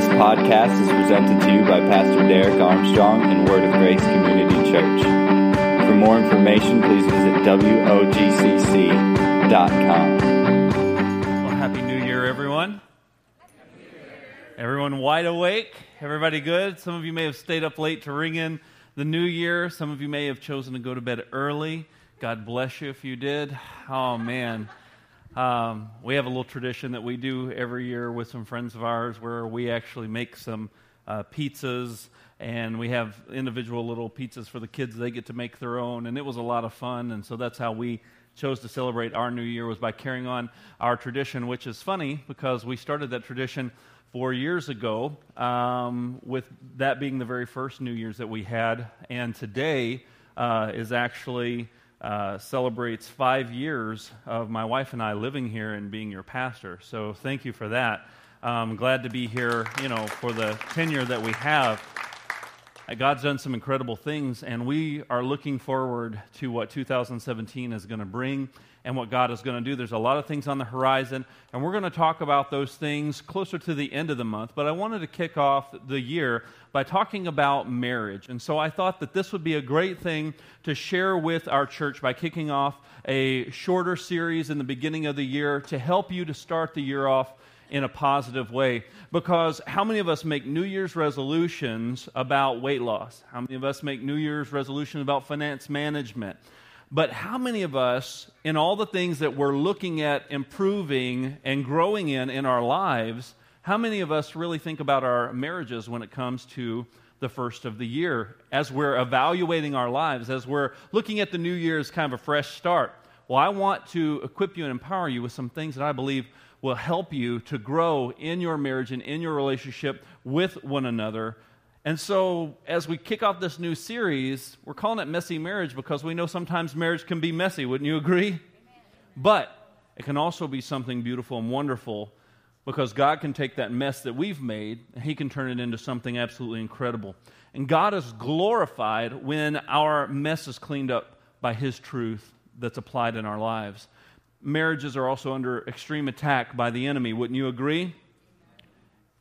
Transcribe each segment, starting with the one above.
This podcast is presented to you by Pastor Derek Armstrong and Word of Grace Community Church. For more information, please visit WOGCC.com. Well, Happy New Year, everyone. Everyone wide awake? Everybody good? Some of you may have stayed up late to ring in the new year. Some of you may have chosen to go to bed early. God bless you if you did. Oh, man. Um, we have a little tradition that we do every year with some friends of ours where we actually make some uh, pizzas and we have individual little pizzas for the kids. They get to make their own, and it was a lot of fun. And so that's how we chose to celebrate our new year was by carrying on our tradition, which is funny because we started that tradition four years ago, um, with that being the very first New Year's that we had, and today uh, is actually uh, celebrates five years of my wife and I living here and being your pastor. So thank you for that. I'm glad to be here, you know, for the tenure that we have. Uh, God's done some incredible things, and we are looking forward to what 2017 is going to bring and what God is going to do. There's a lot of things on the horizon, and we're going to talk about those things closer to the end of the month. But I wanted to kick off the year by talking about marriage. And so I thought that this would be a great thing to share with our church by kicking off a shorter series in the beginning of the year to help you to start the year off in a positive way. Because how many of us make New Year's resolutions about weight loss? How many of us make New Year's resolutions about finance management? But how many of us, in all the things that we're looking at improving and growing in in our lives, how many of us really think about our marriages when it comes to the first of the year as we're evaluating our lives, as we're looking at the new year as kind of a fresh start? Well, I want to equip you and empower you with some things that I believe will help you to grow in your marriage and in your relationship with one another and so, as we kick off this new series, we're calling it Messy Marriage because we know sometimes marriage can be messy. Wouldn't you agree? Amen. But it can also be something beautiful and wonderful because God can take that mess that we've made and He can turn it into something absolutely incredible. And God is glorified when our mess is cleaned up by His truth that's applied in our lives. Marriages are also under extreme attack by the enemy. Wouldn't you agree?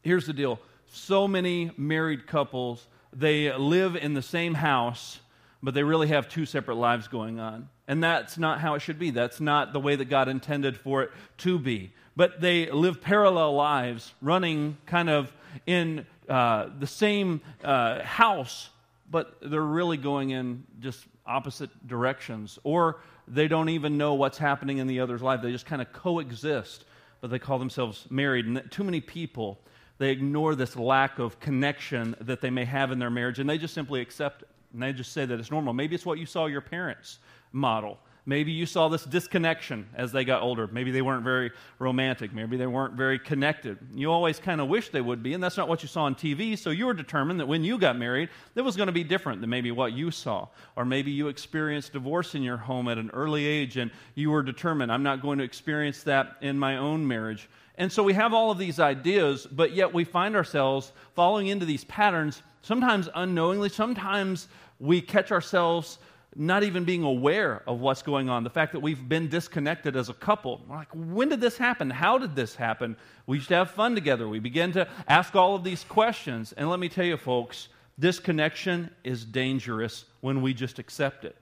Here's the deal so many married couples, they live in the same house, but they really have two separate lives going on. And that's not how it should be. That's not the way that God intended for it to be. But they live parallel lives, running kind of in uh, the same uh, house, but they're really going in just opposite directions. Or they don't even know what's happening in the other's life. They just kind of coexist, but they call themselves married. And too many people they ignore this lack of connection that they may have in their marriage and they just simply accept it. And they just say that it's normal. Maybe it's what you saw your parents model. Maybe you saw this disconnection as they got older. Maybe they weren't very romantic. Maybe they weren't very connected. You always kind of wish they would be, and that's not what you saw on TV. So you were determined that when you got married, that was going to be different than maybe what you saw. Or maybe you experienced divorce in your home at an early age, and you were determined, I'm not going to experience that in my own marriage. And so we have all of these ideas, but yet we find ourselves falling into these patterns, sometimes unknowingly, sometimes we catch ourselves not even being aware of what's going on. The fact that we've been disconnected as a couple. We're like, when did this happen? How did this happen? We used to have fun together. We begin to ask all of these questions. And let me tell you, folks, disconnection is dangerous when we just accept it.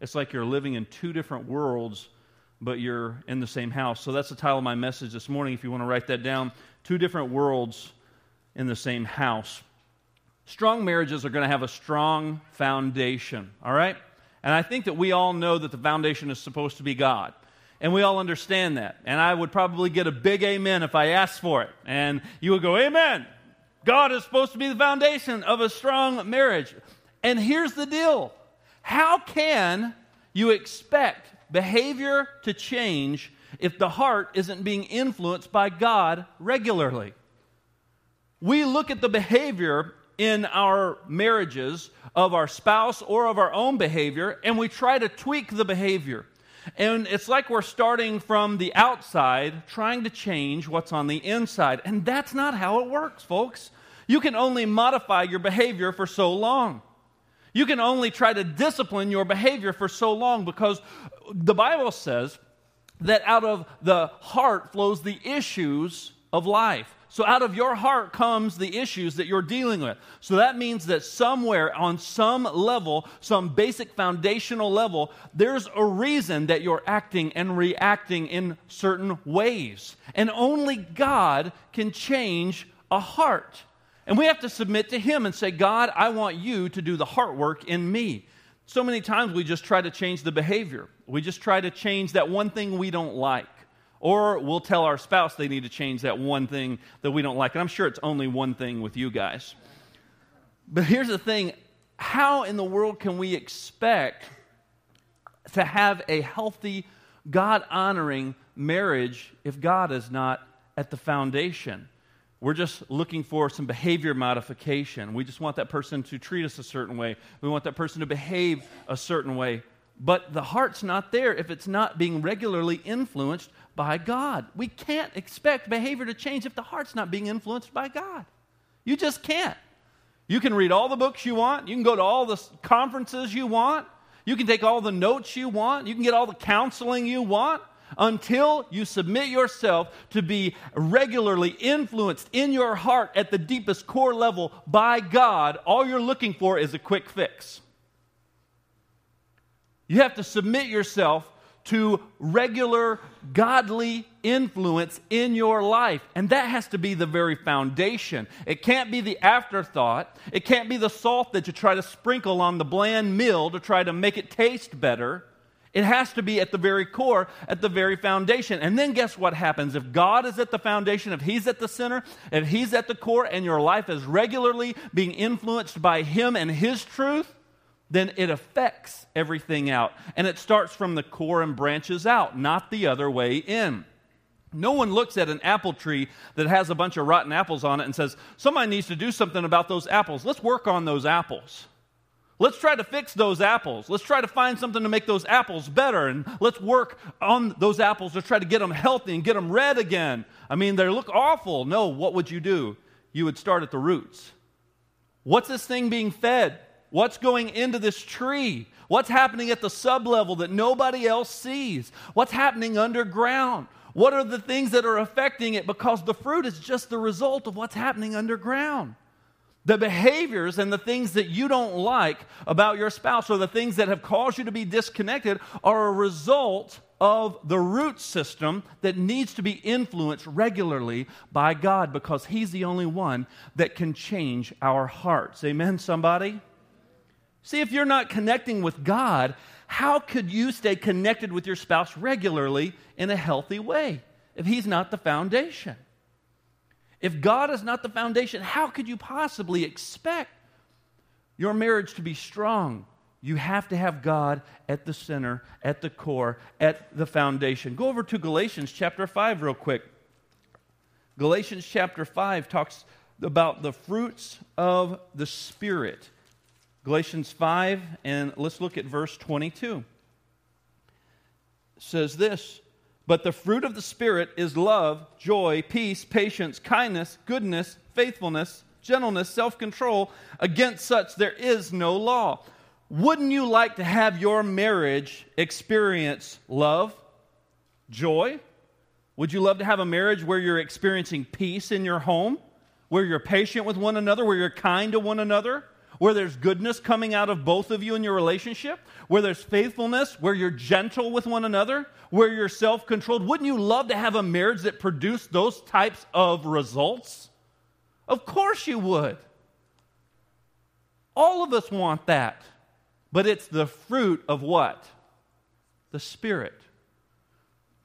It's like you're living in two different worlds but you're in the same house. So that's the title of my message this morning, if you want to write that down. Two different worlds in the same house. Strong marriages are going to have a strong foundation, all right? And I think that we all know that the foundation is supposed to be God. And we all understand that. And I would probably get a big amen if I asked for it. And you would go, Amen. God is supposed to be the foundation of a strong marriage. And here's the deal how can you expect behavior to change if the heart isn't being influenced by God regularly. We look at the behavior in our marriages of our spouse or of our own behavior and we try to tweak the behavior. And it's like we're starting from the outside, trying to change what's on the inside. And that's not how it works, folks. You can only modify your behavior for so long. You can only try to discipline your behavior for so long because the Bible says that out of the heart flows the issues of life. So, out of your heart comes the issues that you're dealing with. So, that means that somewhere on some level, some basic foundational level, there's a reason that you're acting and reacting in certain ways. And only God can change a heart. And we have to submit to Him and say, God, I want you to do the heart work in me. So many times we just try to change the behavior, we just try to change that one thing we don't like. Or we'll tell our spouse they need to change that one thing that we don't like. And I'm sure it's only one thing with you guys. But here's the thing how in the world can we expect to have a healthy, God honoring marriage if God is not at the foundation? We're just looking for some behavior modification. We just want that person to treat us a certain way. We want that person to behave a certain way. But the heart's not there if it's not being regularly influenced by God. We can't expect behavior to change if the heart's not being influenced by God. You just can't. You can read all the books you want, you can go to all the conferences you want, you can take all the notes you want, you can get all the counseling you want. Until you submit yourself to be regularly influenced in your heart at the deepest core level by God, all you're looking for is a quick fix. You have to submit yourself to regular godly influence in your life. And that has to be the very foundation. It can't be the afterthought. It can't be the salt that you try to sprinkle on the bland meal to try to make it taste better. It has to be at the very core, at the very foundation. And then guess what happens? If God is at the foundation, if He's at the center, if He's at the core, and your life is regularly being influenced by Him and His truth, then it affects everything out. And it starts from the core and branches out, not the other way in. No one looks at an apple tree that has a bunch of rotten apples on it and says, Somebody needs to do something about those apples. Let's work on those apples. Let's try to fix those apples. Let's try to find something to make those apples better. And let's work on those apples to try to get them healthy and get them red again. I mean, they look awful. No, what would you do? You would start at the roots. What's this thing being fed? What's going into this tree? What's happening at the sublevel that nobody else sees? What's happening underground? What are the things that are affecting it? Because the fruit is just the result of what's happening underground. The behaviors and the things that you don't like about your spouse or the things that have caused you to be disconnected are a result of the root system that needs to be influenced regularly by God because He's the only one that can change our hearts. Amen, somebody? See, if you're not connecting with God, how could you stay connected with your spouse regularly in a healthy way if He's not the foundation? If God is not the foundation, how could you possibly expect your marriage to be strong? You have to have God at the center, at the core, at the foundation. Go over to Galatians chapter 5 real quick. Galatians chapter 5 talks about the fruits of the Spirit. Galatians 5, and let's look at verse 22. It says this But the fruit of the Spirit is love, joy, peace, patience, kindness, goodness, faithfulness, gentleness, self control. Against such there is no law. Wouldn't you like to have your marriage experience love, joy? Would you love to have a marriage where you're experiencing peace in your home, where you're patient with one another, where you're kind to one another? Where there's goodness coming out of both of you in your relationship, where there's faithfulness, where you're gentle with one another, where you're self controlled. Wouldn't you love to have a marriage that produced those types of results? Of course you would. All of us want that. But it's the fruit of what? The Spirit.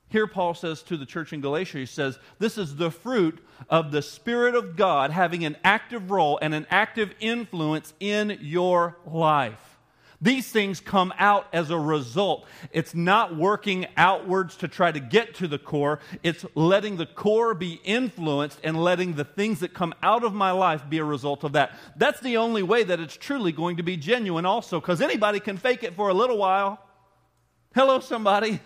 Here, Paul says to the church in Galatia, he says, This is the fruit of the Spirit of God having an active role and an active influence in your life. These things come out as a result. It's not working outwards to try to get to the core. It's letting the core be influenced and letting the things that come out of my life be a result of that. That's the only way that it's truly going to be genuine, also, because anybody can fake it for a little while. Hello, somebody.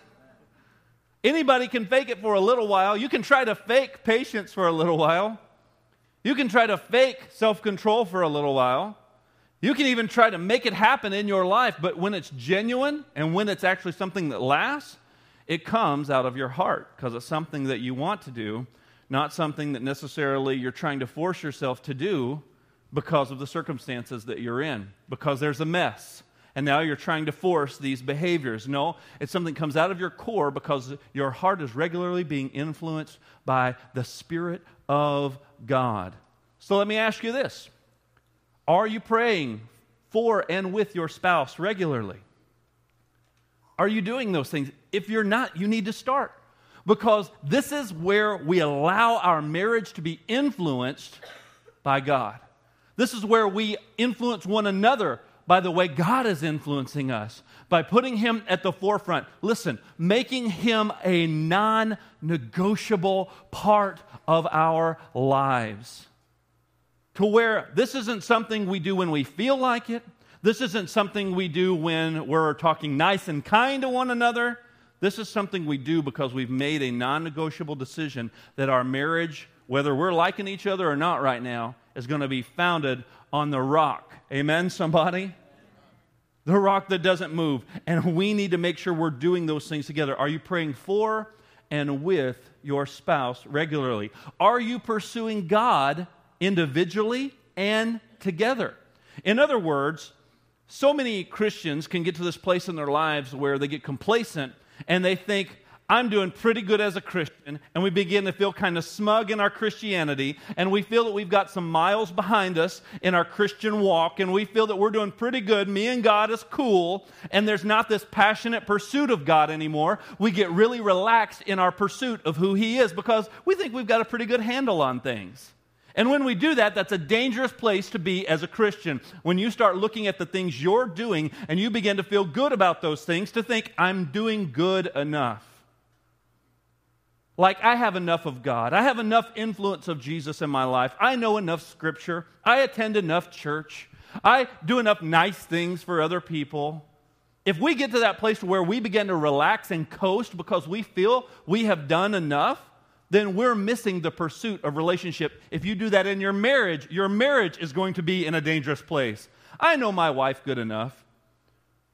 Anybody can fake it for a little while. You can try to fake patience for a little while. You can try to fake self control for a little while. You can even try to make it happen in your life, but when it's genuine and when it's actually something that lasts, it comes out of your heart because it's something that you want to do, not something that necessarily you're trying to force yourself to do because of the circumstances that you're in, because there's a mess. And now you're trying to force these behaviors. No, it's something that comes out of your core because your heart is regularly being influenced by the Spirit of God. So let me ask you this Are you praying for and with your spouse regularly? Are you doing those things? If you're not, you need to start because this is where we allow our marriage to be influenced by God. This is where we influence one another by the way God is influencing us, by putting Him at the forefront. Listen, making Him a non negotiable part of our lives. To where this isn't something we do when we feel like it, this isn't something we do when we're talking nice and kind to one another. This is something we do because we've made a non negotiable decision that our marriage, whether we're liking each other or not right now, is going to be founded on the rock. Amen, somebody? The rock that doesn't move. And we need to make sure we're doing those things together. Are you praying for and with your spouse regularly? Are you pursuing God individually and together? In other words, so many Christians can get to this place in their lives where they get complacent and they think, I'm doing pretty good as a Christian, and we begin to feel kind of smug in our Christianity, and we feel that we've got some miles behind us in our Christian walk, and we feel that we're doing pretty good. Me and God is cool, and there's not this passionate pursuit of God anymore. We get really relaxed in our pursuit of who He is because we think we've got a pretty good handle on things. And when we do that, that's a dangerous place to be as a Christian. When you start looking at the things you're doing and you begin to feel good about those things, to think, I'm doing good enough. Like, I have enough of God. I have enough influence of Jesus in my life. I know enough scripture. I attend enough church. I do enough nice things for other people. If we get to that place where we begin to relax and coast because we feel we have done enough, then we're missing the pursuit of relationship. If you do that in your marriage, your marriage is going to be in a dangerous place. I know my wife good enough.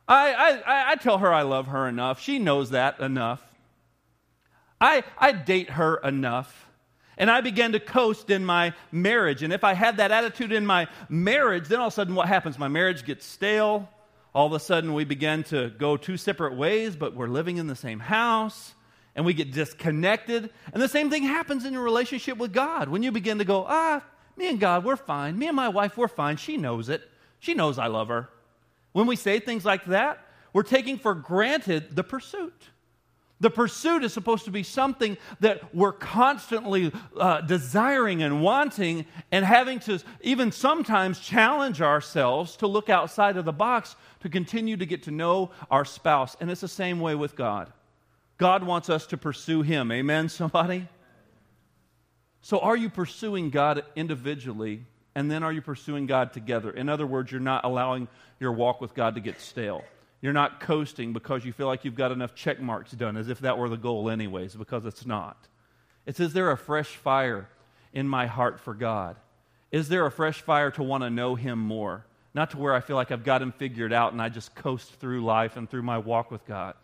I, I, I tell her I love her enough. She knows that enough. I, I date her enough. And I began to coast in my marriage. And if I had that attitude in my marriage, then all of a sudden what happens? My marriage gets stale. All of a sudden we begin to go two separate ways, but we're living in the same house and we get disconnected. And the same thing happens in your relationship with God. When you begin to go, ah, me and God, we're fine. Me and my wife, we're fine. She knows it. She knows I love her. When we say things like that, we're taking for granted the pursuit. The pursuit is supposed to be something that we're constantly uh, desiring and wanting, and having to even sometimes challenge ourselves to look outside of the box to continue to get to know our spouse. And it's the same way with God. God wants us to pursue Him. Amen, somebody? So, are you pursuing God individually, and then are you pursuing God together? In other words, you're not allowing your walk with God to get stale. You're not coasting because you feel like you've got enough check marks done, as if that were the goal, anyways, because it's not. It's is there a fresh fire in my heart for God? Is there a fresh fire to want to know Him more? Not to where I feel like I've got Him figured out and I just coast through life and through my walk with God.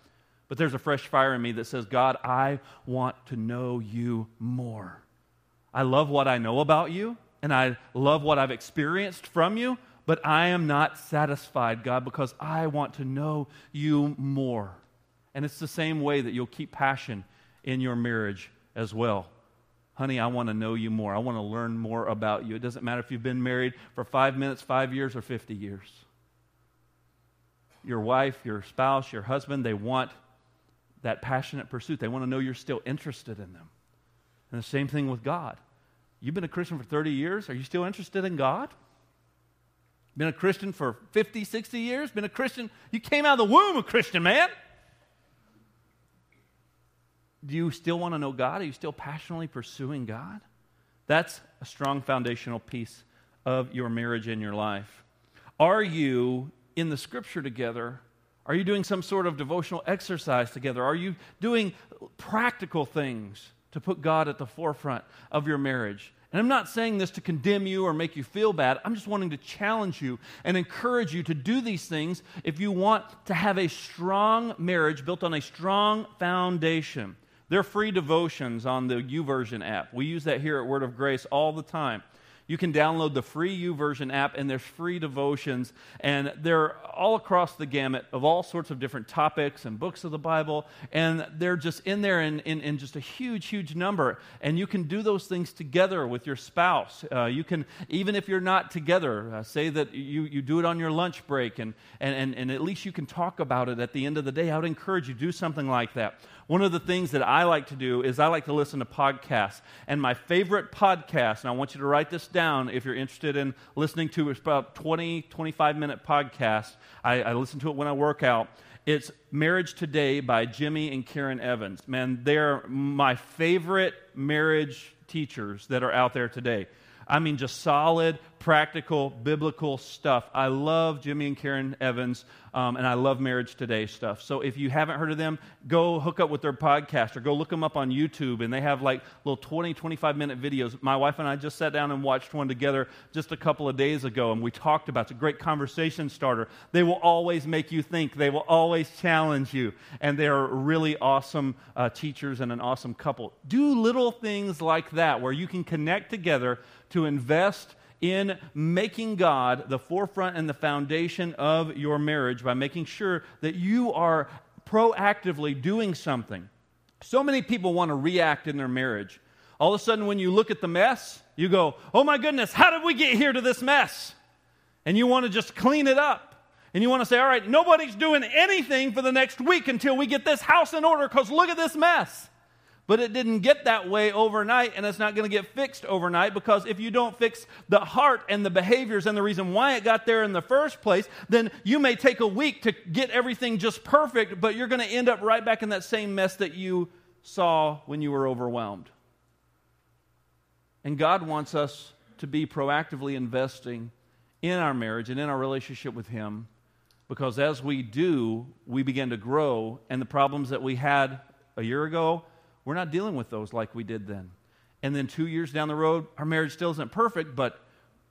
But there's a fresh fire in me that says, God, I want to know you more. I love what I know about you, and I love what I've experienced from you, but I am not satisfied, God, because I want to know you more. And it's the same way that you'll keep passion in your marriage as well. Honey, I want to know you more. I want to learn more about you. It doesn't matter if you've been married for five minutes, five years, or 50 years. Your wife, your spouse, your husband, they want that passionate pursuit. They want to know you're still interested in them. And the same thing with God. You've been a Christian for 30 years. Are you still interested in God? Been a Christian for 50, 60 years? Been a Christian? You came out of the womb a Christian, man. Do you still want to know God? Are you still passionately pursuing God? That's a strong foundational piece of your marriage and your life. Are you in the scripture together? Are you doing some sort of devotional exercise together? Are you doing practical things to put God at the forefront of your marriage? And I'm not saying this to condemn you or make you feel bad. I'm just wanting to challenge you and encourage you to do these things if you want to have a strong marriage built on a strong foundation. They're free devotions on the YouVersion app. We use that here at Word of Grace all the time. You can download the free YouVersion app, and there's free devotions, and they're all across the gamut of all sorts of different topics and books of the Bible, and they're just in there in, in, in just a huge, huge number. And you can do those things together with your spouse. Uh, you can, even if you're not together, uh, say that you, you do it on your lunch break, and, and, and, and at least you can talk about it at the end of the day. I would encourage you to do something like that. One of the things that I like to do is I like to listen to podcasts. And my favorite podcast, and I want you to write this down if you're interested in listening to it's about 20, 25 minute podcast. I, I listen to it when I work out. It's Marriage Today by Jimmy and Karen Evans. Man, they're my favorite marriage teachers that are out there today. I mean, just solid, practical, biblical stuff. I love Jimmy and Karen Evans, um, and I love Marriage Today stuff. So if you haven't heard of them, go hook up with their podcast or go look them up on YouTube, and they have like little 20, 25 minute videos. My wife and I just sat down and watched one together just a couple of days ago, and we talked about it. It's a great conversation starter. They will always make you think, they will always challenge you, and they're really awesome uh, teachers and an awesome couple. Do little things like that where you can connect together to invest in making God the forefront and the foundation of your marriage by making sure that you are proactively doing something. So many people want to react in their marriage. All of a sudden, when you look at the mess, you go, Oh my goodness, how did we get here to this mess? And you want to just clean it up. And you want to say, All right, nobody's doing anything for the next week until we get this house in order because look at this mess. But it didn't get that way overnight, and it's not going to get fixed overnight because if you don't fix the heart and the behaviors and the reason why it got there in the first place, then you may take a week to get everything just perfect, but you're going to end up right back in that same mess that you saw when you were overwhelmed. And God wants us to be proactively investing in our marriage and in our relationship with Him because as we do, we begin to grow, and the problems that we had a year ago we're not dealing with those like we did then. And then two years down the road, our marriage still isn't perfect, but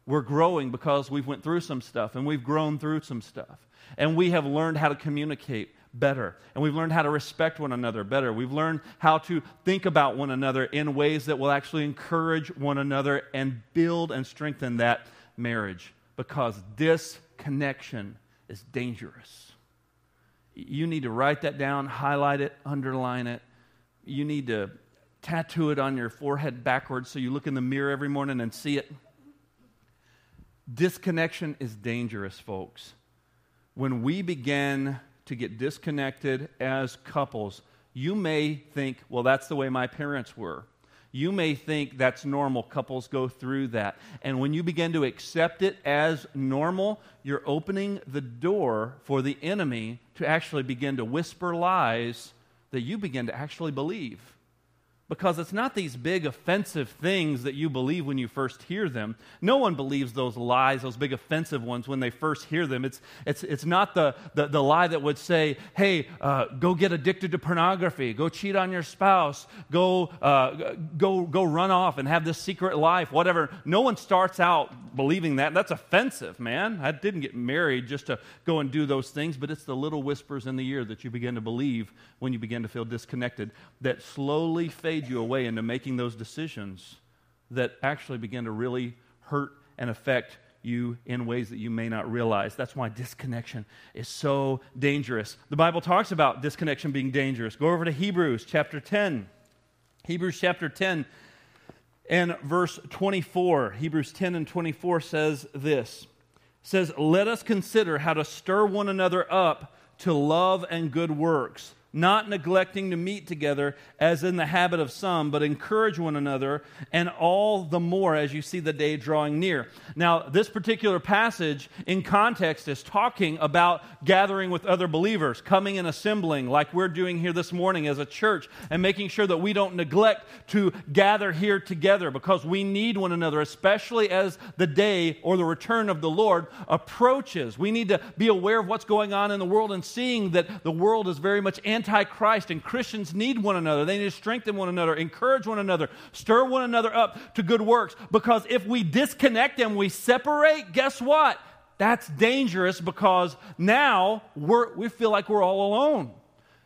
we're growing because we've went through some stuff and we've grown through some stuff. And we have learned how to communicate better. And we've learned how to respect one another better. We've learned how to think about one another in ways that will actually encourage one another and build and strengthen that marriage because disconnection is dangerous. You need to write that down, highlight it, underline it, you need to tattoo it on your forehead backwards so you look in the mirror every morning and see it. Disconnection is dangerous, folks. When we begin to get disconnected as couples, you may think, well, that's the way my parents were. You may think that's normal. Couples go through that. And when you begin to accept it as normal, you're opening the door for the enemy to actually begin to whisper lies that you begin to actually believe because it's not these big offensive things that you believe when you first hear them. No one believes those lies, those big offensive ones, when they first hear them. It's, it's, it's not the, the, the lie that would say, hey, uh, go get addicted to pornography, go cheat on your spouse, go, uh, go, go run off and have this secret life, whatever. No one starts out believing that. That's offensive, man. I didn't get married just to go and do those things, but it's the little whispers in the ear that you begin to believe when you begin to feel disconnected that slowly fade you away into making those decisions that actually begin to really hurt and affect you in ways that you may not realize. That's why disconnection is so dangerous. The Bible talks about disconnection being dangerous. Go over to Hebrews chapter 10. Hebrews chapter 10 and verse 24. Hebrews 10 and 24 says this. says, "Let us consider how to stir one another up to love and good works." Not neglecting to meet together as in the habit of some, but encourage one another, and all the more as you see the day drawing near. Now, this particular passage in context is talking about gathering with other believers, coming and assembling like we're doing here this morning as a church, and making sure that we don't neglect to gather here together because we need one another, especially as the day or the return of the Lord approaches. We need to be aware of what's going on in the world and seeing that the world is very much anti antichrist, and Christians need one another. They need to strengthen one another, encourage one another, stir one another up to good works. Because if we disconnect and we separate, guess what? That's dangerous because now we feel like we're all alone.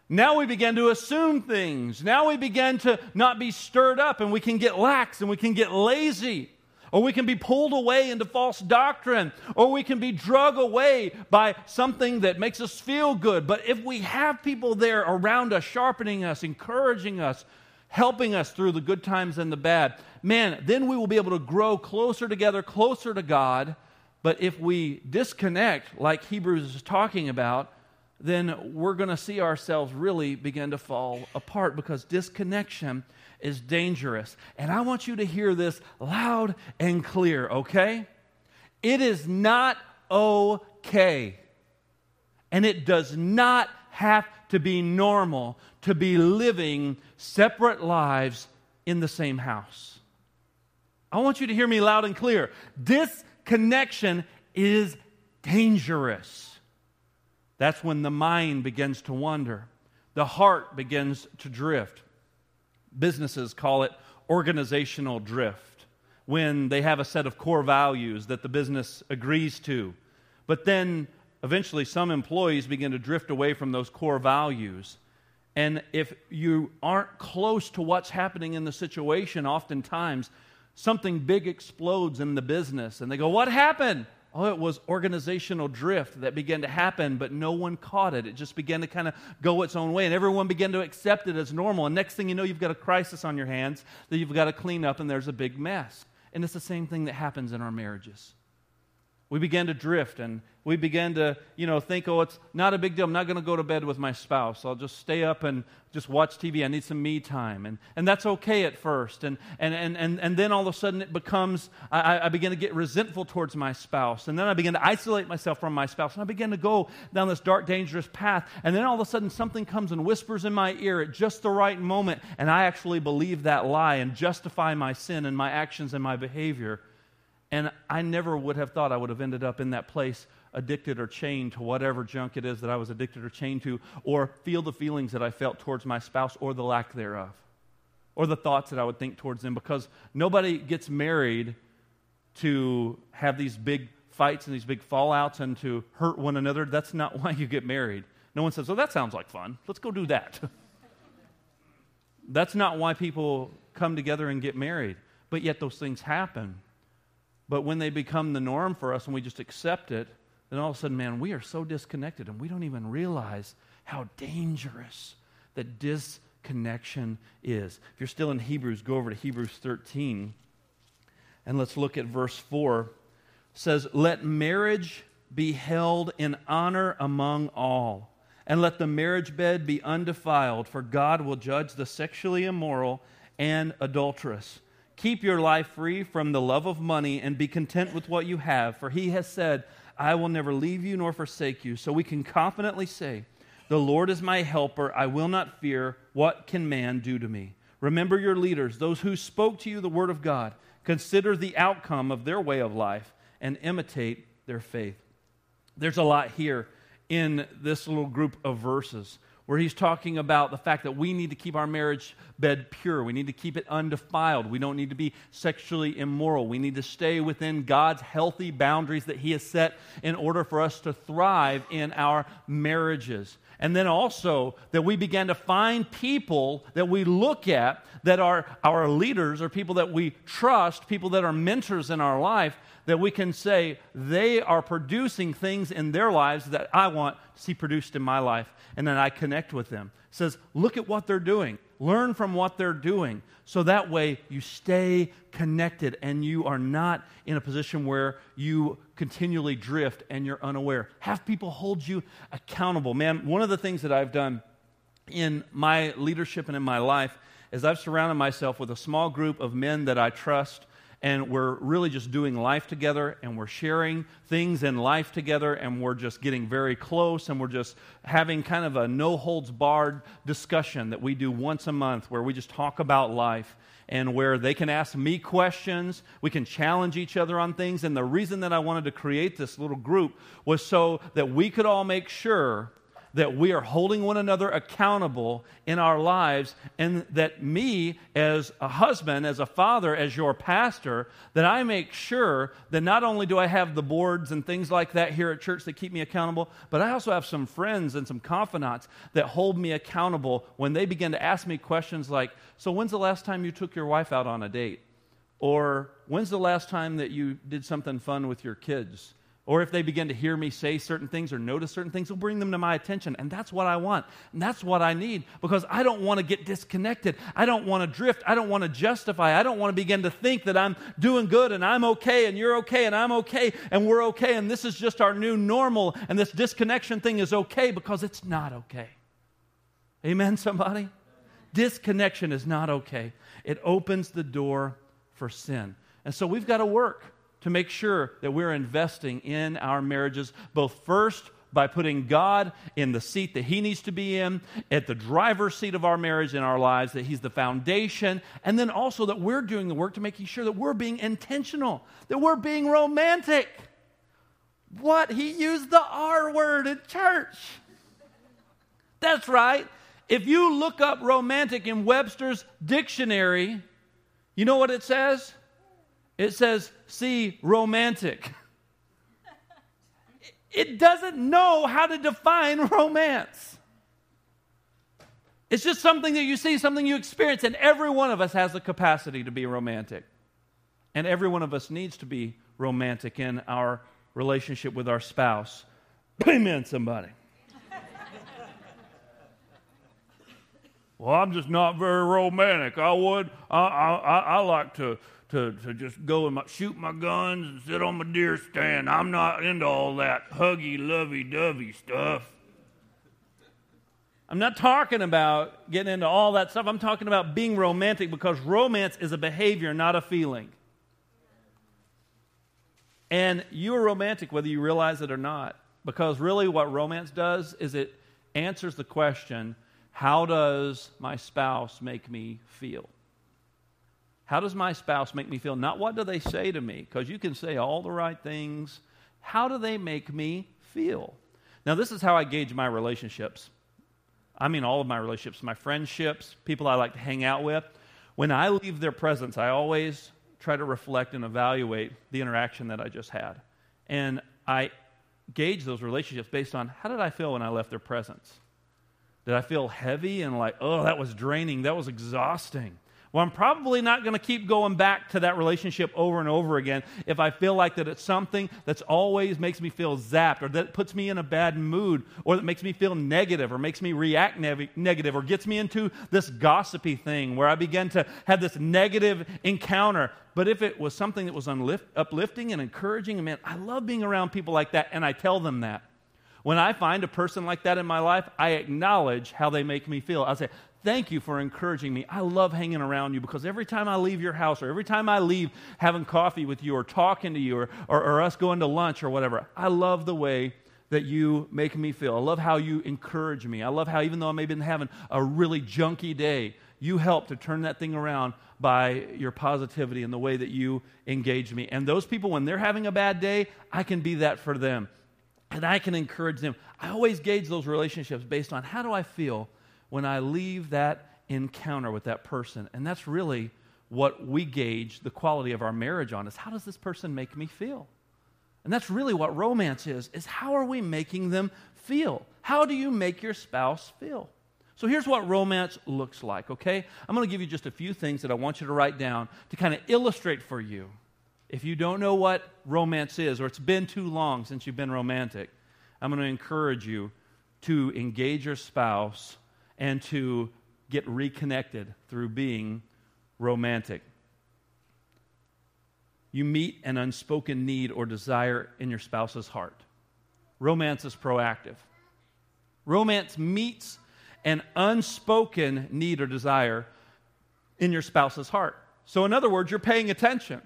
Now we begin to assume things. Now we begin to not be stirred up and we can get lax and we can get lazy. Or we can be pulled away into false doctrine. Or we can be drug away by something that makes us feel good. But if we have people there around us, sharpening us, encouraging us, helping us through the good times and the bad, man, then we will be able to grow closer together, closer to God. But if we disconnect, like Hebrews is talking about, then we're going to see ourselves really begin to fall apart because disconnection is dangerous. And I want you to hear this loud and clear, okay? It is not okay. And it does not have to be normal to be living separate lives in the same house. I want you to hear me loud and clear. Disconnection is dangerous. That's when the mind begins to wander, the heart begins to drift. Businesses call it organizational drift when they have a set of core values that the business agrees to. But then eventually some employees begin to drift away from those core values. And if you aren't close to what's happening in the situation, oftentimes something big explodes in the business and they go, What happened? Oh, it was organizational drift that began to happen, but no one caught it. It just began to kind of go its own way, and everyone began to accept it as normal. And next thing you know, you've got a crisis on your hands that you've got to clean up, and there's a big mess. And it's the same thing that happens in our marriages. We began to drift and we began to, you know, think, oh, it's not a big deal. I'm not going to go to bed with my spouse. I'll just stay up and just watch TV. I need some me time. And, and that's okay at first. And, and, and, and, and then all of a sudden it becomes, I, I begin to get resentful towards my spouse. And then I begin to isolate myself from my spouse. And I begin to go down this dark, dangerous path. And then all of a sudden something comes and whispers in my ear at just the right moment. And I actually believe that lie and justify my sin and my actions and my behavior. And I never would have thought I would have ended up in that place addicted or chained to whatever junk it is that I was addicted or chained to, or feel the feelings that I felt towards my spouse or the lack thereof, or the thoughts that I would think towards them, because nobody gets married to have these big fights and these big fallouts and to hurt one another. That's not why you get married. No one says, Oh, that sounds like fun. Let's go do that. That's not why people come together and get married. But yet those things happen. But when they become the norm for us and we just accept it, then all of a sudden, man, we are so disconnected and we don't even realize how dangerous that disconnection is. If you're still in Hebrews, go over to Hebrews 13 and let's look at verse 4. It says, Let marriage be held in honor among all, and let the marriage bed be undefiled, for God will judge the sexually immoral and adulterous. Keep your life free from the love of money and be content with what you have, for he has said, I will never leave you nor forsake you. So we can confidently say, The Lord is my helper. I will not fear. What can man do to me? Remember your leaders, those who spoke to you the word of God. Consider the outcome of their way of life and imitate their faith. There's a lot here in this little group of verses where he's talking about the fact that we need to keep our marriage bed pure. We need to keep it undefiled. We don't need to be sexually immoral. We need to stay within God's healthy boundaries that he has set in order for us to thrive in our marriages. And then also that we begin to find people that we look at that are our leaders or people that we trust, people that are mentors in our life, that we can say they are producing things in their lives that I want to see produced in my life and then I connect with them. It says, look at what they're doing, learn from what they're doing. So that way you stay connected and you are not in a position where you continually drift and you're unaware. Have people hold you accountable. Man, one of the things that I've done in my leadership and in my life is I've surrounded myself with a small group of men that I trust and we're really just doing life together and we're sharing things in life together and we're just getting very close and we're just having kind of a no holds barred discussion that we do once a month where we just talk about life and where they can ask me questions. We can challenge each other on things. And the reason that i wanted to create this little group was so that we could all make sure that we are holding one another accountable in our lives, and that me, as a husband, as a father, as your pastor, that I make sure that not only do I have the boards and things like that here at church that keep me accountable, but I also have some friends and some confidants that hold me accountable when they begin to ask me questions like, So, when's the last time you took your wife out on a date? Or, when's the last time that you did something fun with your kids? Or if they begin to hear me say certain things or notice certain things, will bring them to my attention. And that's what I want. And that's what I need because I don't want to get disconnected. I don't want to drift. I don't want to justify. I don't want to begin to think that I'm doing good and I'm okay and you're okay and I'm okay and we're okay and this is just our new normal and this disconnection thing is okay because it's not okay. Amen, somebody? Disconnection is not okay. It opens the door for sin. And so we've got to work to make sure that we're investing in our marriages, both first by putting God in the seat that He needs to be in, at the driver's seat of our marriage in our lives, that He's the foundation, and then also that we're doing the work to making sure that we're being intentional, that we're being romantic. What? He used the R word in church. That's right. If you look up romantic in Webster's dictionary, you know what it says? It says, see, romantic. It doesn't know how to define romance. It's just something that you see, something you experience, and every one of us has the capacity to be romantic. And every one of us needs to be romantic in our relationship with our spouse. Amen, somebody. well, I'm just not very romantic. I would, I, I, I like to to, to just go and shoot my guns and sit on my deer stand. I'm not into all that huggy, lovey dovey stuff. I'm not talking about getting into all that stuff. I'm talking about being romantic because romance is a behavior, not a feeling. And you are romantic whether you realize it or not. Because really, what romance does is it answers the question how does my spouse make me feel? How does my spouse make me feel? Not what do they say to me, because you can say all the right things. How do they make me feel? Now, this is how I gauge my relationships. I mean, all of my relationships, my friendships, people I like to hang out with. When I leave their presence, I always try to reflect and evaluate the interaction that I just had. And I gauge those relationships based on how did I feel when I left their presence? Did I feel heavy and like, oh, that was draining, that was exhausting? Well, I'm probably not going to keep going back to that relationship over and over again if I feel like that it's something that's always makes me feel zapped or that puts me in a bad mood or that makes me feel negative or makes me react ne- negative or gets me into this gossipy thing where I begin to have this negative encounter. But if it was something that was unlift- uplifting and encouraging, man, I love being around people like that and I tell them that. When I find a person like that in my life, I acknowledge how they make me feel. I say, Thank you for encouraging me. I love hanging around you because every time I leave your house or every time I leave having coffee with you or talking to you or, or, or us going to lunch or whatever, I love the way that you make me feel. I love how you encourage me. I love how, even though I may have been having a really junky day, you help to turn that thing around by your positivity and the way that you engage me. And those people, when they're having a bad day, I can be that for them. And I can encourage them. I always gauge those relationships based on how do I feel when I leave that encounter with that person. And that's really what we gauge the quality of our marriage on is how does this person make me feel? And that's really what romance is, is how are we making them feel? How do you make your spouse feel? So here's what romance looks like, okay? I'm going to give you just a few things that I want you to write down to kind of illustrate for you. If you don't know what romance is, or it's been too long since you've been romantic, I'm going to encourage you to engage your spouse and to get reconnected through being romantic. You meet an unspoken need or desire in your spouse's heart. Romance is proactive. Romance meets an unspoken need or desire in your spouse's heart. So, in other words, you're paying attention,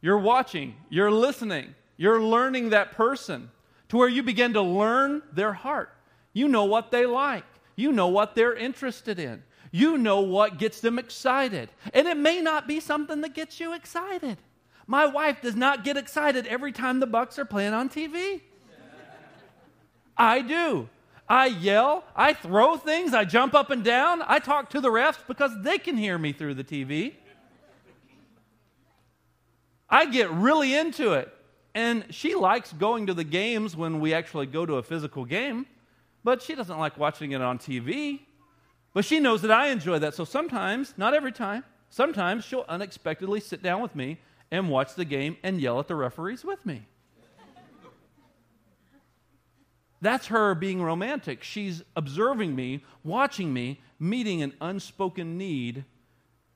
you're watching, you're listening, you're learning that person to where you begin to learn their heart. You know what they like, you know what they're interested in. You know what gets them excited. And it may not be something that gets you excited. My wife does not get excited every time the Bucks are playing on TV. I do. I yell, I throw things, I jump up and down, I talk to the refs because they can hear me through the TV. I get really into it. And she likes going to the games when we actually go to a physical game, but she doesn't like watching it on TV. But she knows that I enjoy that. So sometimes, not every time, sometimes she'll unexpectedly sit down with me and watch the game and yell at the referees with me. That's her being romantic. She's observing me, watching me, meeting an unspoken need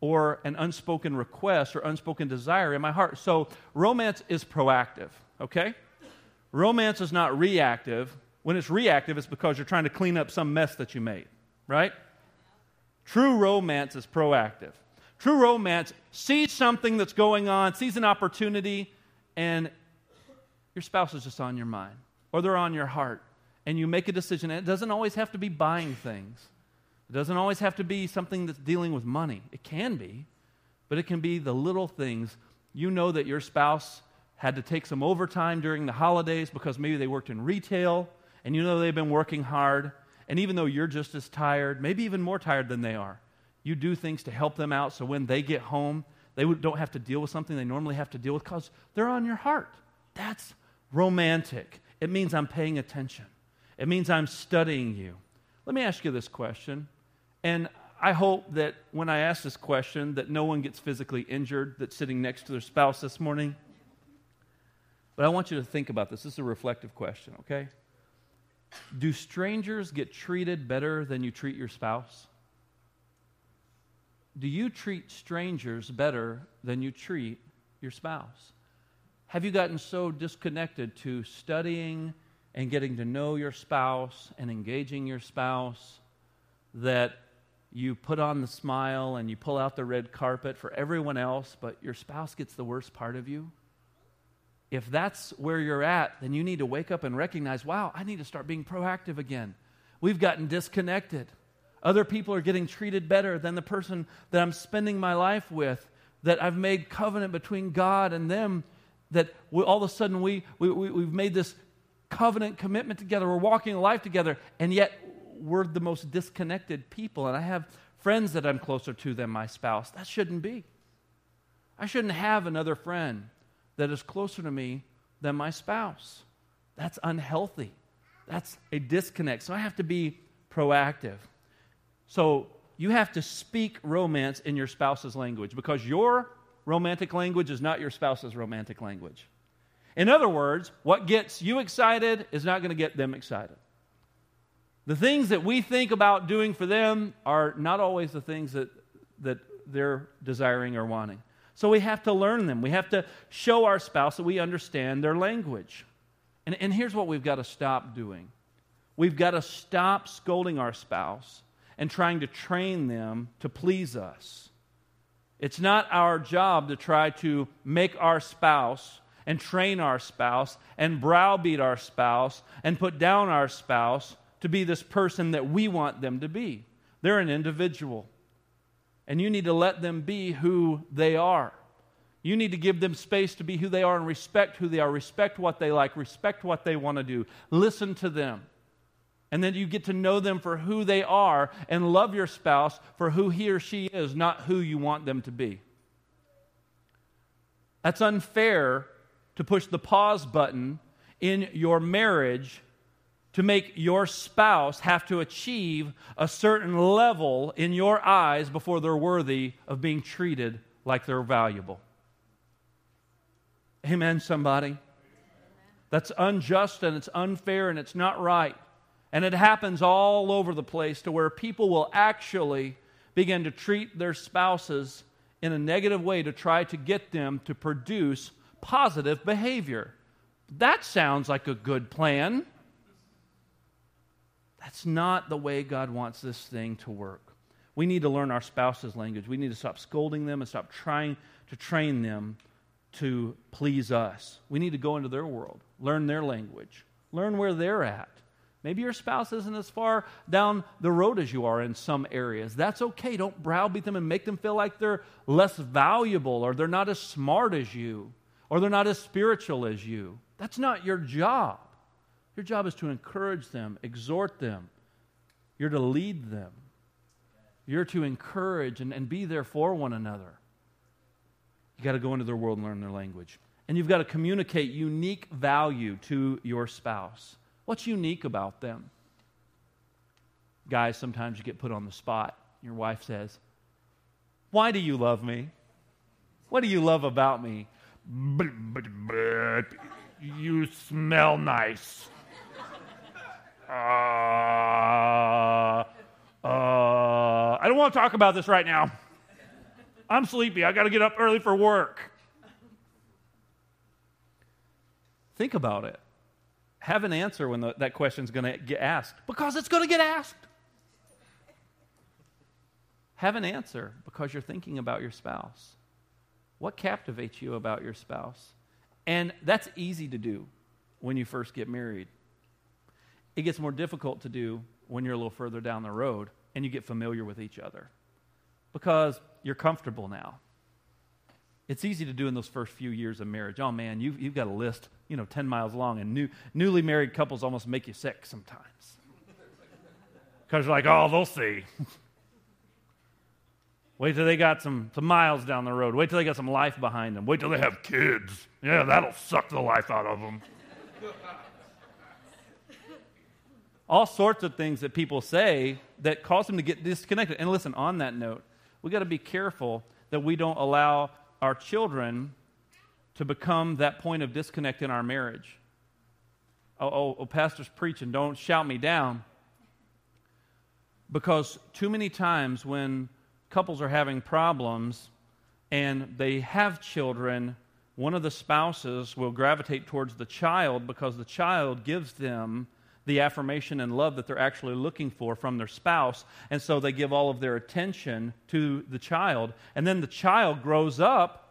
or an unspoken request or unspoken desire in my heart. So romance is proactive, okay? Romance is not reactive. When it's reactive, it's because you're trying to clean up some mess that you made, right? True romance is proactive. True romance sees something that's going on, sees an opportunity, and your spouse is just on your mind or they're on your heart and you make a decision. And it doesn't always have to be buying things, it doesn't always have to be something that's dealing with money. It can be, but it can be the little things. You know that your spouse had to take some overtime during the holidays because maybe they worked in retail, and you know they've been working hard. And even though you're just as tired, maybe even more tired than they are, you do things to help them out so when they get home, they don't have to deal with something they normally have to deal with because they're on your heart. That's romantic. It means I'm paying attention. It means I'm studying you. Let me ask you this question. And I hope that when I ask this question that no one gets physically injured that's sitting next to their spouse this morning. But I want you to think about this. This is a reflective question, okay? Do strangers get treated better than you treat your spouse? Do you treat strangers better than you treat your spouse? Have you gotten so disconnected to studying and getting to know your spouse and engaging your spouse that you put on the smile and you pull out the red carpet for everyone else, but your spouse gets the worst part of you? If that's where you're at, then you need to wake up and recognize wow, I need to start being proactive again. We've gotten disconnected. Other people are getting treated better than the person that I'm spending my life with, that I've made covenant between God and them, that we, all of a sudden we, we, we, we've made this covenant commitment together. We're walking a life together, and yet we're the most disconnected people. And I have friends that I'm closer to than my spouse. That shouldn't be. I shouldn't have another friend that is closer to me than my spouse. That's unhealthy. That's a disconnect. So I have to be proactive. So you have to speak romance in your spouse's language because your romantic language is not your spouse's romantic language. In other words, what gets you excited is not going to get them excited. The things that we think about doing for them are not always the things that, that they're desiring or wanting. So we have to learn them. We have to show our spouse that we understand their language. And, and here's what we've got to stop doing we've got to stop scolding our spouse and trying to train them to please us. It's not our job to try to make our spouse and train our spouse and browbeat our spouse and put down our spouse to be this person that we want them to be. They're an individual. And you need to let them be who they are. You need to give them space to be who they are and respect who they are, respect what they like, respect what they want to do. Listen to them. And then you get to know them for who they are and love your spouse for who he or she is, not who you want them to be. That's unfair to push the pause button in your marriage to make your spouse have to achieve a certain level in your eyes before they're worthy of being treated like they're valuable. Amen, somebody? That's unjust and it's unfair and it's not right. And it happens all over the place to where people will actually begin to treat their spouses in a negative way to try to get them to produce positive behavior. That sounds like a good plan. That's not the way God wants this thing to work. We need to learn our spouse's language. We need to stop scolding them and stop trying to train them to please us. We need to go into their world, learn their language, learn where they're at. Maybe your spouse isn't as far down the road as you are in some areas. That's okay. Don't browbeat them and make them feel like they're less valuable or they're not as smart as you or they're not as spiritual as you. That's not your job. Your job is to encourage them, exhort them. You're to lead them. You're to encourage and, and be there for one another. You got to go into their world and learn their language. And you've got to communicate unique value to your spouse. What's unique about them? Guys, sometimes you get put on the spot. Your wife says, Why do you love me? What do you love about me? You smell nice. Uh, uh, I don't want to talk about this right now. I'm sleepy. I got to get up early for work. Think about it. Have an answer when the, that question's going to get asked because it's going to get asked. Have an answer because you're thinking about your spouse. What captivates you about your spouse? And that's easy to do when you first get married. It gets more difficult to do when you're a little further down the road and you get familiar with each other because you're comfortable now. It's easy to do in those first few years of marriage. Oh man, you've, you've got a list, you know, 10 miles long, and new, newly married couples almost make you sick sometimes. Because you're like, oh, they'll see. Wait till they got some, some miles down the road. Wait till they got some life behind them. Wait till they have kids. Yeah, that'll suck the life out of them. All sorts of things that people say that cause them to get disconnected. And listen, on that note, we got to be careful that we don't allow our children to become that point of disconnect in our marriage. Oh, oh, oh, pastor's preaching, don't shout me down. Because too many times when couples are having problems and they have children, one of the spouses will gravitate towards the child because the child gives them the affirmation and love that they're actually looking for from their spouse. And so they give all of their attention to the child. And then the child grows up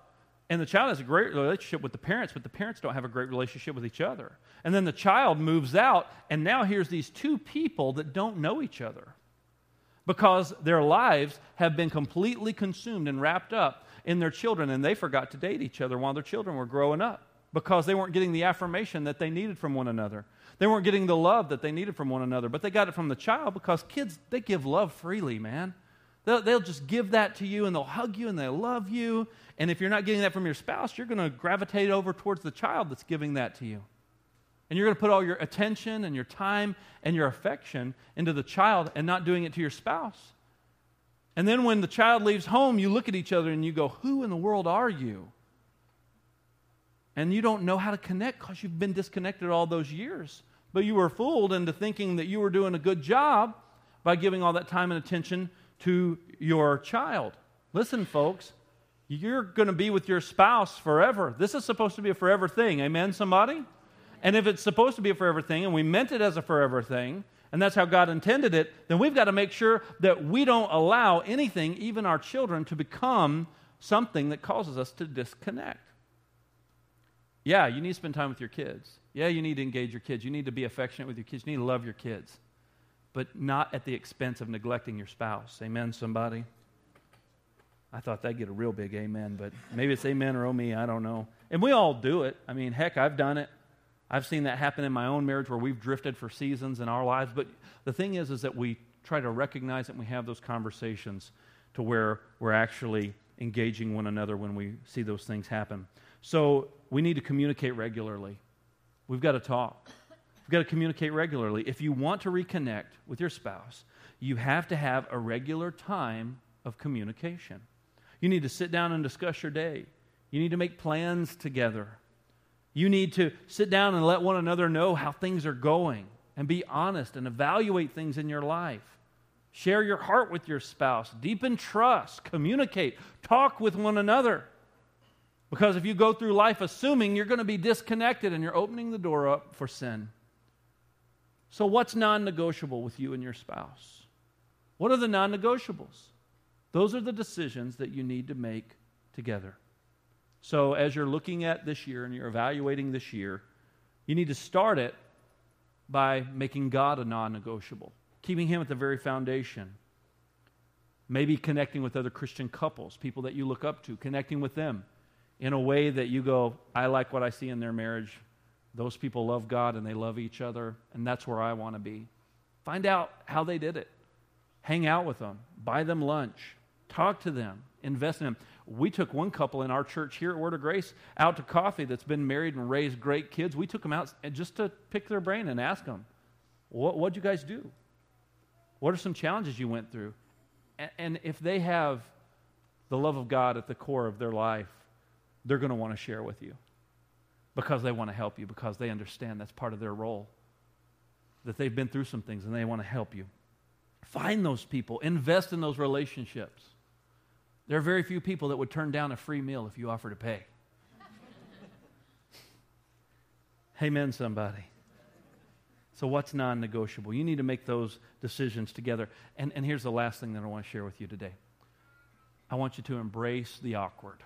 and the child has a great relationship with the parents, but the parents don't have a great relationship with each other. And then the child moves out, and now here's these two people that don't know each other because their lives have been completely consumed and wrapped up in their children, and they forgot to date each other while their children were growing up because they weren't getting the affirmation that they needed from one another. They weren't getting the love that they needed from one another, but they got it from the child because kids, they give love freely, man. They'll, they'll just give that to you and they'll hug you and they'll love you. And if you're not getting that from your spouse, you're going to gravitate over towards the child that's giving that to you. And you're going to put all your attention and your time and your affection into the child and not doing it to your spouse. And then when the child leaves home, you look at each other and you go, Who in the world are you? And you don't know how to connect because you've been disconnected all those years. But you were fooled into thinking that you were doing a good job by giving all that time and attention to your child. Listen, folks, you're going to be with your spouse forever. This is supposed to be a forever thing. Amen, somebody? And if it's supposed to be a forever thing and we meant it as a forever thing, and that's how God intended it, then we've got to make sure that we don't allow anything, even our children, to become something that causes us to disconnect. Yeah, you need to spend time with your kids. Yeah, you need to engage your kids. You need to be affectionate with your kids. You need to love your kids, but not at the expense of neglecting your spouse. Amen, somebody? I thought that'd get a real big amen, but maybe it's amen or oh me, I don't know. And we all do it. I mean, heck, I've done it. I've seen that happen in my own marriage where we've drifted for seasons in our lives. But the thing is, is that we try to recognize it and we have those conversations to where we're actually engaging one another when we see those things happen. So we need to communicate regularly. We've got to talk. We've got to communicate regularly. If you want to reconnect with your spouse, you have to have a regular time of communication. You need to sit down and discuss your day. You need to make plans together. You need to sit down and let one another know how things are going and be honest and evaluate things in your life. Share your heart with your spouse, deepen trust, communicate, talk with one another. Because if you go through life assuming you're going to be disconnected and you're opening the door up for sin. So, what's non negotiable with you and your spouse? What are the non negotiables? Those are the decisions that you need to make together. So, as you're looking at this year and you're evaluating this year, you need to start it by making God a non negotiable, keeping Him at the very foundation. Maybe connecting with other Christian couples, people that you look up to, connecting with them in a way that you go, I like what I see in their marriage. Those people love God and they love each other, and that's where I want to be. Find out how they did it. Hang out with them, buy them lunch, talk to them, invest in them. We took one couple in our church here at Word of Grace out to coffee that's been married and raised great kids. We took them out just to pick their brain and ask them, what, What'd you guys do? What are some challenges you went through? And, and if they have the love of God at the core of their life, they're going to want to share with you because they want to help you, because they understand that's part of their role, that they've been through some things and they want to help you. Find those people, invest in those relationships. There are very few people that would turn down a free meal if you offer to pay. Amen, somebody. So, what's non negotiable? You need to make those decisions together. And, and here's the last thing that I want to share with you today I want you to embrace the awkward.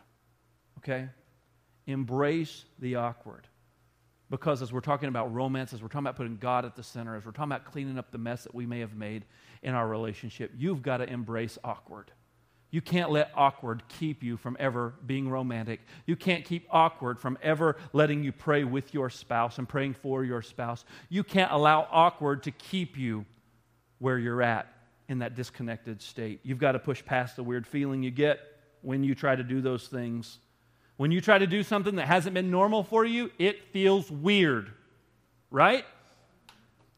Okay? Embrace the awkward. Because as we're talking about romance, as we're talking about putting God at the center, as we're talking about cleaning up the mess that we may have made in our relationship, you've got to embrace awkward. You can't let awkward keep you from ever being romantic. You can't keep awkward from ever letting you pray with your spouse and praying for your spouse. You can't allow awkward to keep you where you're at in that disconnected state. You've got to push past the weird feeling you get when you try to do those things. When you try to do something that hasn't been normal for you, it feels weird, right?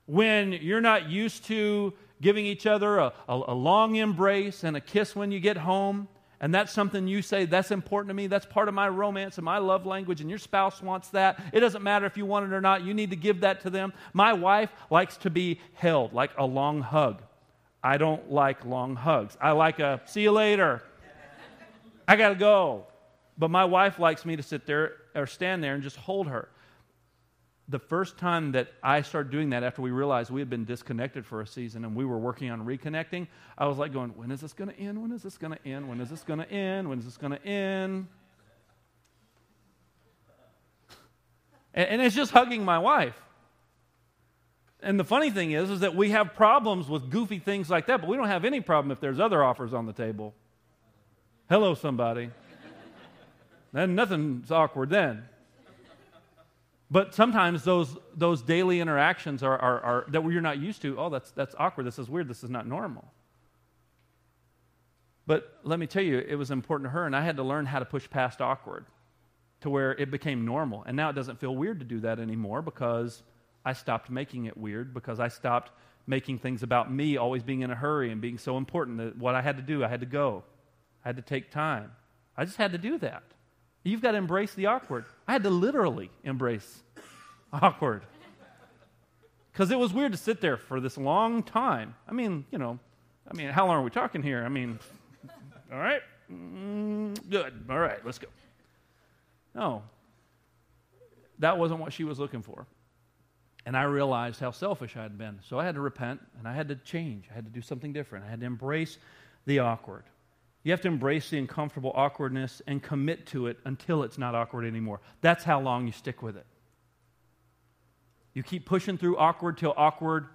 When you're not used to giving each other a, a, a, long embrace and a kiss when you get home, and that's something you say, that's important to me, that's part of my romance and my love language, and your spouse wants that. It doesn't matter if you want it or not, you need to give that to them. My wife likes to be held, like a long hug. I don't like long hugs. I like a see you later. I got to go. But my wife likes me to sit there or stand there and just hold her the first time that I started doing that after we realized we had been disconnected for a season and we were working on reconnecting, I was like going, when is this going to end? When is this going to end? When is this going to end? When is this going to end? And, and it's just hugging my wife. And the funny thing is, is that we have problems with goofy things like that, but we don't have any problem if there's other offers on the table. Hello, somebody. Then nothing's awkward then. But sometimes those, those daily interactions are, are, are, that you're not used to. Oh, that's, that's awkward. This is weird. This is not normal. But let me tell you, it was important to her, and I had to learn how to push past awkward to where it became normal. And now it doesn't feel weird to do that anymore because I stopped making it weird, because I stopped making things about me always being in a hurry and being so important that what I had to do, I had to go. I had to take time. I just had to do that. You've got to embrace the awkward. I had to literally embrace awkward. Because it was weird to sit there for this long time. I mean, you know, I mean, how long are we talking here? I mean, all right, mm, good. All right, let's go. No, that wasn't what she was looking for. And I realized how selfish I had been. So I had to repent and I had to change. I had to do something different. I had to embrace the awkward. You have to embrace the uncomfortable awkwardness and commit to it until it's not awkward anymore. That's how long you stick with it. You keep pushing through awkward till awkward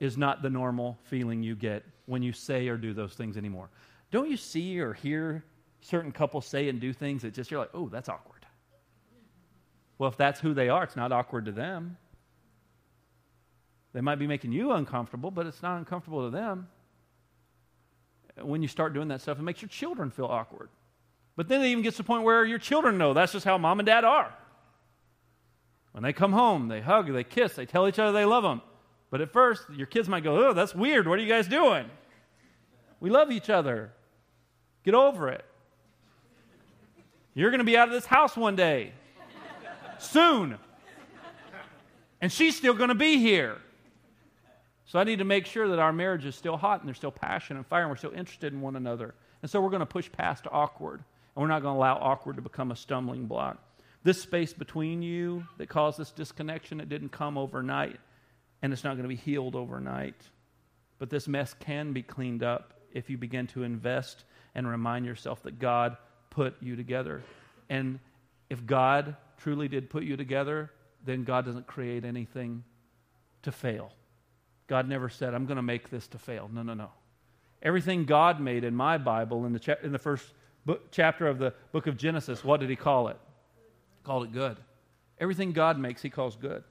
is not the normal feeling you get when you say or do those things anymore. Don't you see or hear certain couples say and do things that just you're like, oh, that's awkward? Well, if that's who they are, it's not awkward to them. They might be making you uncomfortable, but it's not uncomfortable to them when you start doing that stuff, it makes your children feel awkward. But then it even gets to the point where your children know that's just how mom and dad are. When they come home, they hug, they kiss, they tell each other they love them. But at first, your kids might go, Oh, that's weird. What are you guys doing? We love each other. Get over it. You're going to be out of this house one day. Soon. And she's still going to be here. So I need to make sure that our marriage is still hot and there's still passion and fire and we're still interested in one another. And so we're going to push past awkward and we're not going to allow awkward to become a stumbling block. This space between you that caused this disconnection, it didn't come overnight and it's not going to be healed overnight. But this mess can be cleaned up if you begin to invest and remind yourself that God put you together. And if God truly did put you together, then God doesn't create anything to fail. God never said, I'm going to make this to fail. No, no, no. Everything God made in my Bible, in the, cha- in the first book, chapter of the book of Genesis, what did he call it? He called it good. Everything God makes, He calls good.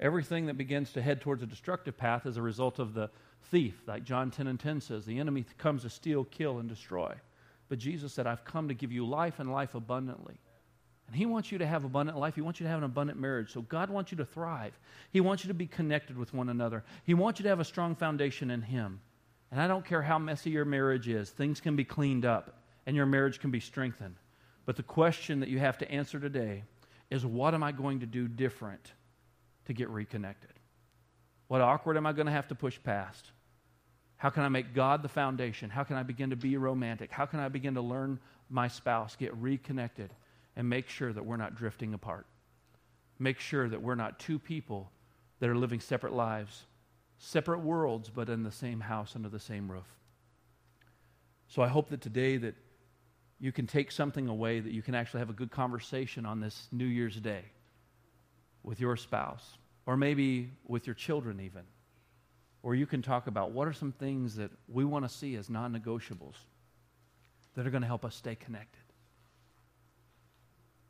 Everything that begins to head towards a destructive path is a result of the thief, like John 10 and 10 says. The enemy comes to steal, kill, and destroy. But Jesus said, I've come to give you life and life abundantly. And He wants you to have abundant life. He wants you to have an abundant marriage. So God wants you to thrive. He wants you to be connected with one another. He wants you to have a strong foundation in Him. And I don't care how messy your marriage is, things can be cleaned up and your marriage can be strengthened. But the question that you have to answer today is what am I going to do different to get reconnected? What awkward am I going to have to push past? How can I make God the foundation? How can I begin to be romantic? How can I begin to learn my spouse, get reconnected, and make sure that we're not drifting apart? Make sure that we're not two people that are living separate lives, separate worlds, but in the same house under the same roof. So I hope that today that you can take something away that you can actually have a good conversation on this New Year's Day with your spouse, or maybe with your children, even. Or you can talk about what are some things that we want to see as non negotiables that are going to help us stay connected.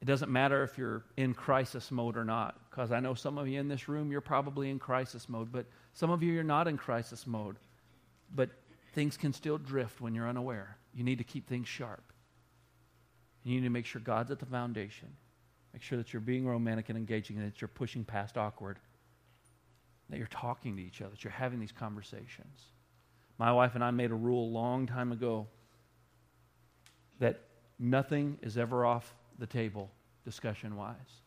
It doesn't matter if you're in crisis mode or not, because I know some of you in this room, you're probably in crisis mode, but some of you, you're not in crisis mode. But things can still drift when you're unaware. You need to keep things sharp. You need to make sure God's at the foundation. Make sure that you're being romantic and engaging and that you're pushing past awkward. That you're talking to each other, that you're having these conversations. My wife and I made a rule a long time ago that nothing is ever off the table discussion wise.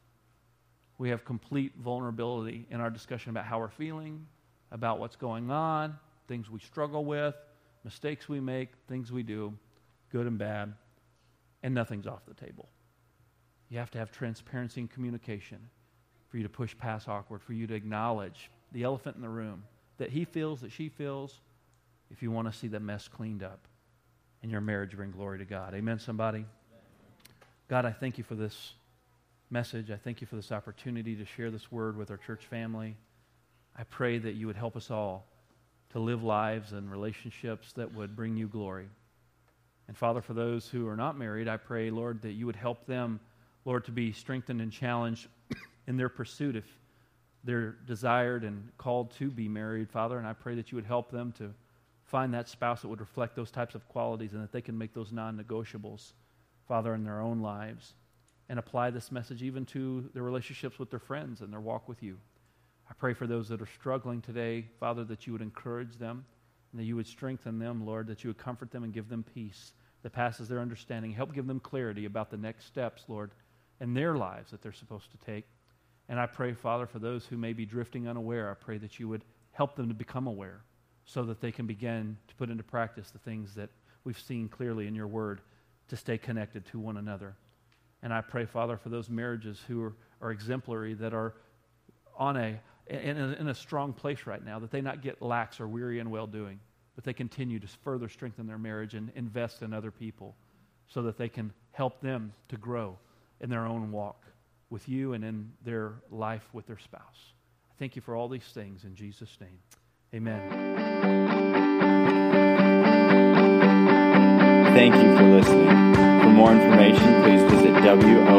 We have complete vulnerability in our discussion about how we're feeling, about what's going on, things we struggle with, mistakes we make, things we do, good and bad and nothing's off the table. You have to have transparency and communication for you to push past awkward, for you to acknowledge the elephant in the room that he feels, that she feels, if you want to see the mess cleaned up and your marriage bring glory to God. Amen, somebody? God, I thank you for this message. I thank you for this opportunity to share this word with our church family. I pray that you would help us all to live lives and relationships that would bring you glory. And Father, for those who are not married, I pray, Lord, that you would help them, Lord, to be strengthened and challenged in their pursuit if they're desired and called to be married, Father. And I pray that you would help them to find that spouse that would reflect those types of qualities and that they can make those non negotiables, Father, in their own lives and apply this message even to their relationships with their friends and their walk with you. I pray for those that are struggling today, Father, that you would encourage them and that you would strengthen them, Lord, that you would comfort them and give them peace that passes their understanding. Help give them clarity about the next steps, Lord, in their lives that they're supposed to take. And I pray, Father, for those who may be drifting unaware, I pray that you would help them to become aware so that they can begin to put into practice the things that we've seen clearly in your word to stay connected to one another. And I pray, Father, for those marriages who are, are exemplary, that are on a in, a, in a strong place right now, that they not get lax or weary in well doing but they continue to further strengthen their marriage and invest in other people so that they can help them to grow in their own walk with you and in their life with their spouse. I thank you for all these things in Jesus' name. Amen. Thank you for listening. For more information, please visit WOGCC.com.